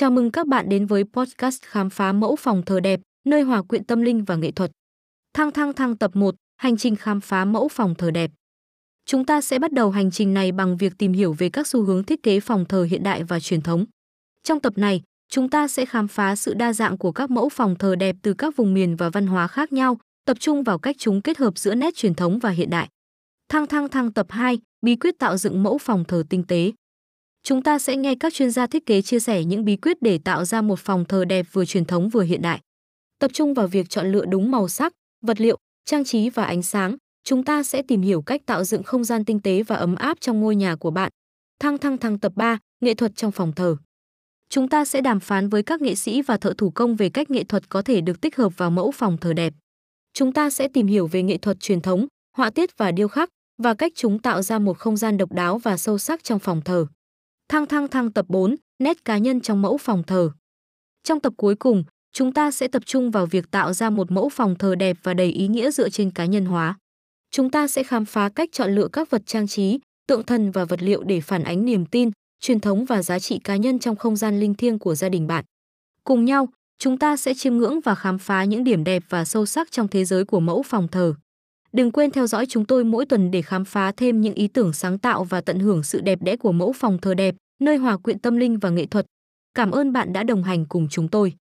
Chào mừng các bạn đến với podcast khám phá mẫu phòng thờ đẹp, nơi hòa quyện tâm linh và nghệ thuật. Thăng thăng thăng tập 1, hành trình khám phá mẫu phòng thờ đẹp. Chúng ta sẽ bắt đầu hành trình này bằng việc tìm hiểu về các xu hướng thiết kế phòng thờ hiện đại và truyền thống. Trong tập này, chúng ta sẽ khám phá sự đa dạng của các mẫu phòng thờ đẹp từ các vùng miền và văn hóa khác nhau, tập trung vào cách chúng kết hợp giữa nét truyền thống và hiện đại. Thăng thăng thăng tập 2, bí quyết tạo dựng mẫu phòng thờ tinh tế. Chúng ta sẽ nghe các chuyên gia thiết kế chia sẻ những bí quyết để tạo ra một phòng thờ đẹp vừa truyền thống vừa hiện đại. Tập trung vào việc chọn lựa đúng màu sắc, vật liệu, trang trí và ánh sáng, chúng ta sẽ tìm hiểu cách tạo dựng không gian tinh tế và ấm áp trong ngôi nhà của bạn. Thăng thăng thăng tập 3, nghệ thuật trong phòng thờ. Chúng ta sẽ đàm phán với các nghệ sĩ và thợ thủ công về cách nghệ thuật có thể được tích hợp vào mẫu phòng thờ đẹp. Chúng ta sẽ tìm hiểu về nghệ thuật truyền thống, họa tiết và điêu khắc và cách chúng tạo ra một không gian độc đáo và sâu sắc trong phòng thờ. Thăng thăng thăng tập 4, nét cá nhân trong mẫu phòng thờ. Trong tập cuối cùng, chúng ta sẽ tập trung vào việc tạo ra một mẫu phòng thờ đẹp và đầy ý nghĩa dựa trên cá nhân hóa. Chúng ta sẽ khám phá cách chọn lựa các vật trang trí, tượng thần và vật liệu để phản ánh niềm tin, truyền thống và giá trị cá nhân trong không gian linh thiêng của gia đình bạn. Cùng nhau, chúng ta sẽ chiêm ngưỡng và khám phá những điểm đẹp và sâu sắc trong thế giới của mẫu phòng thờ. Đừng quên theo dõi chúng tôi mỗi tuần để khám phá thêm những ý tưởng sáng tạo và tận hưởng sự đẹp đẽ của mẫu phòng thờ đẹp, nơi hòa quyện tâm linh và nghệ thuật. Cảm ơn bạn đã đồng hành cùng chúng tôi.